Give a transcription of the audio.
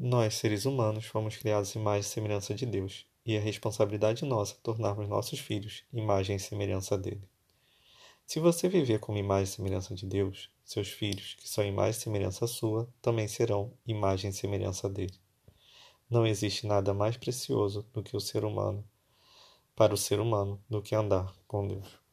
Nós, seres humanos, fomos criados em imagem e semelhança de Deus, e é responsabilidade nossa tornarmos nossos filhos imagem e semelhança dele. Se você viver como imagem e semelhança de Deus, seus filhos, que são imagem e semelhança sua, também serão imagem e semelhança dele. Não existe nada mais precioso do que o ser humano, para o ser humano, do que andar com Deus.